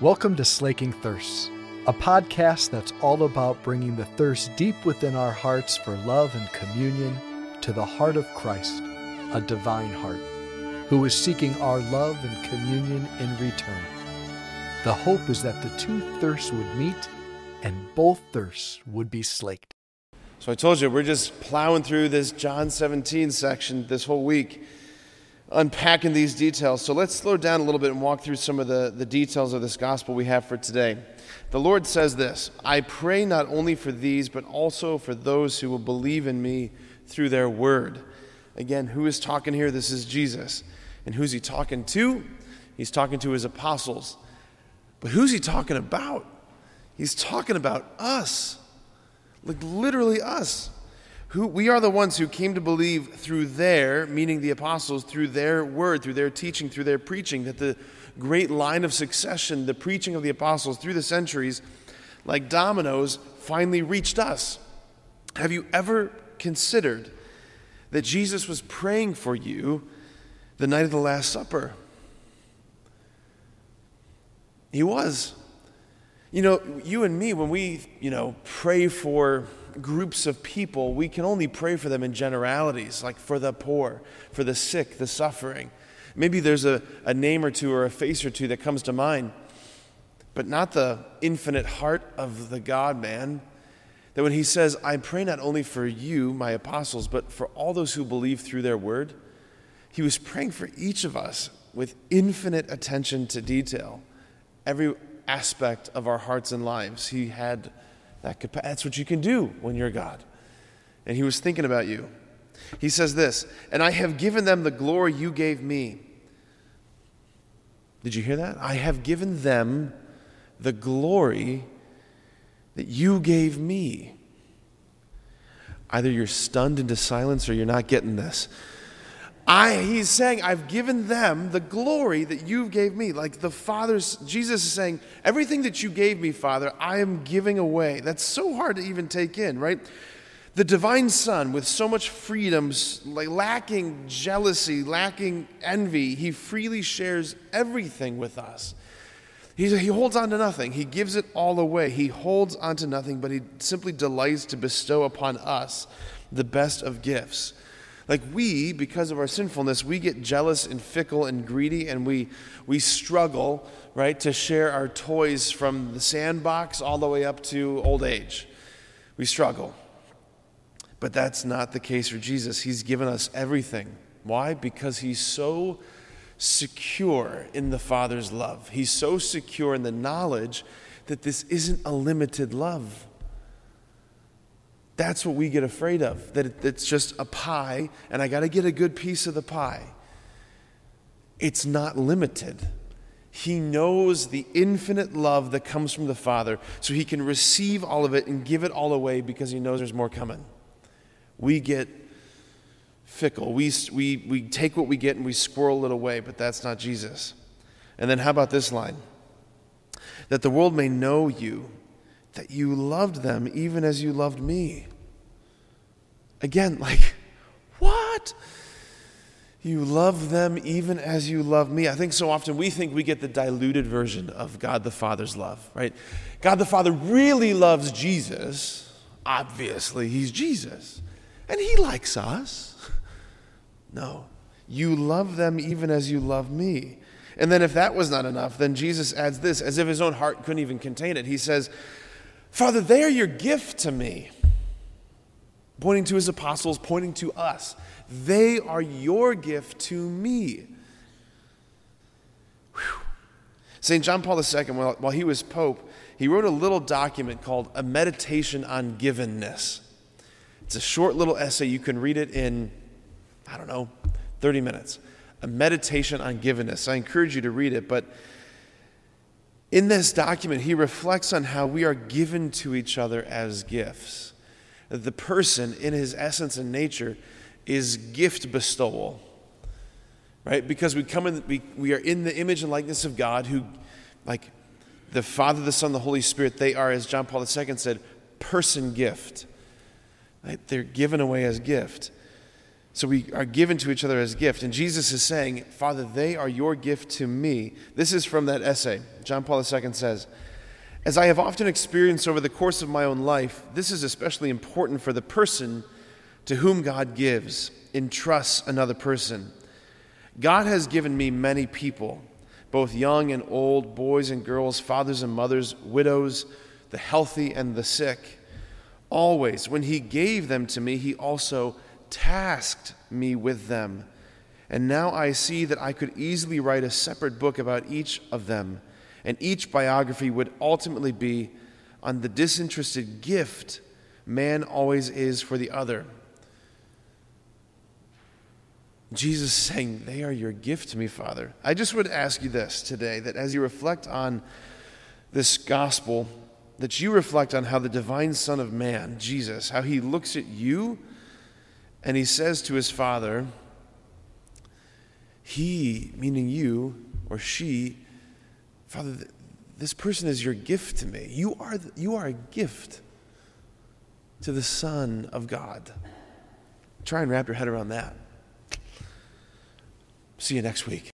Welcome to Slaking Thirsts, a podcast that's all about bringing the thirst deep within our hearts for love and communion to the heart of Christ, a divine heart, who is seeking our love and communion in return. The hope is that the two thirsts would meet and both thirsts would be slaked. So I told you, we're just plowing through this John 17 section this whole week unpacking these details. So let's slow down a little bit and walk through some of the, the details of this gospel we have for today. The Lord says this I pray not only for these, but also for those who will believe in me through their word. Again, who is talking here? This is Jesus. And who's he talking to? He's talking to his apostles. But who's he talking about? He's talking about us. Like literally us who we are the ones who came to believe through their meaning the apostles through their word through their teaching through their preaching that the great line of succession the preaching of the apostles through the centuries like dominoes finally reached us. Have you ever considered that jesus was praying for you the night of the last supper? He was you know you and me when we you know pray for groups of people, we can only pray for them in generalities, like for the poor, for the sick, the suffering. Maybe there's a, a name or two or a face or two that comes to mind, but not the infinite heart of the God man. That when he says, I pray not only for you, my apostles, but for all those who believe through their word, he was praying for each of us with infinite attention to detail. Every aspect of our hearts and lives, he had that could, that's what you can do when you're God. And he was thinking about you. He says this, and I have given them the glory you gave me. Did you hear that? I have given them the glory that you gave me. Either you're stunned into silence or you're not getting this. I, he's saying, I've given them the glory that you gave me. Like the Father's, Jesus is saying, everything that you gave me, Father, I am giving away. That's so hard to even take in, right? The divine Son, with so much freedom, like lacking jealousy, lacking envy, he freely shares everything with us. He, he holds on to nothing. He gives it all away. He holds on to nothing, but he simply delights to bestow upon us the best of gifts. Like we, because of our sinfulness, we get jealous and fickle and greedy, and we, we struggle, right, to share our toys from the sandbox all the way up to old age. We struggle. But that's not the case for Jesus. He's given us everything. Why? Because he's so secure in the Father's love. He's so secure in the knowledge that this isn't a limited love. That's what we get afraid of, that it's just a pie and I got to get a good piece of the pie. It's not limited. He knows the infinite love that comes from the Father, so he can receive all of it and give it all away because he knows there's more coming. We get fickle. We, we, we take what we get and we squirrel it away, but that's not Jesus. And then how about this line? That the world may know you, that you loved them even as you loved me. Again, like, what? You love them even as you love me. I think so often we think we get the diluted version of God the Father's love, right? God the Father really loves Jesus. Obviously, He's Jesus. And He likes us. No. You love them even as you love me. And then, if that was not enough, then Jesus adds this as if His own heart couldn't even contain it. He says, Father, they are your gift to me. Pointing to his apostles, pointing to us. They are your gift to me. St. John Paul II, while, while he was Pope, he wrote a little document called A Meditation on Givenness. It's a short little essay. You can read it in, I don't know, 30 minutes. A meditation on givenness. I encourage you to read it, but in this document, he reflects on how we are given to each other as gifts. The person, in his essence and nature, is gift bestowal. Right? Because we come in, we, we are in the image and likeness of God, who, like the Father, the Son, the Holy Spirit, they are, as John Paul II said, person gift. Right? They're given away as gift. So we are given to each other as gift. And Jesus is saying, Father, they are your gift to me. This is from that essay. John Paul II says, As I have often experienced over the course of my own life, this is especially important for the person to whom God gives, entrusts another person. God has given me many people, both young and old, boys and girls, fathers and mothers, widows, the healthy and the sick. Always, when He gave them to me, He also tasked me with them. And now I see that I could easily write a separate book about each of them, and each biography would ultimately be on the disinterested gift man always is for the other. Jesus saying, They are your gift to me, Father. I just would ask you this today that as you reflect on this gospel, that you reflect on how the divine Son of Man, Jesus, how he looks at you and he says to his father, He, meaning you or she, Father, this person is your gift to me. You are, you are a gift to the Son of God. Try and wrap your head around that. See you next week.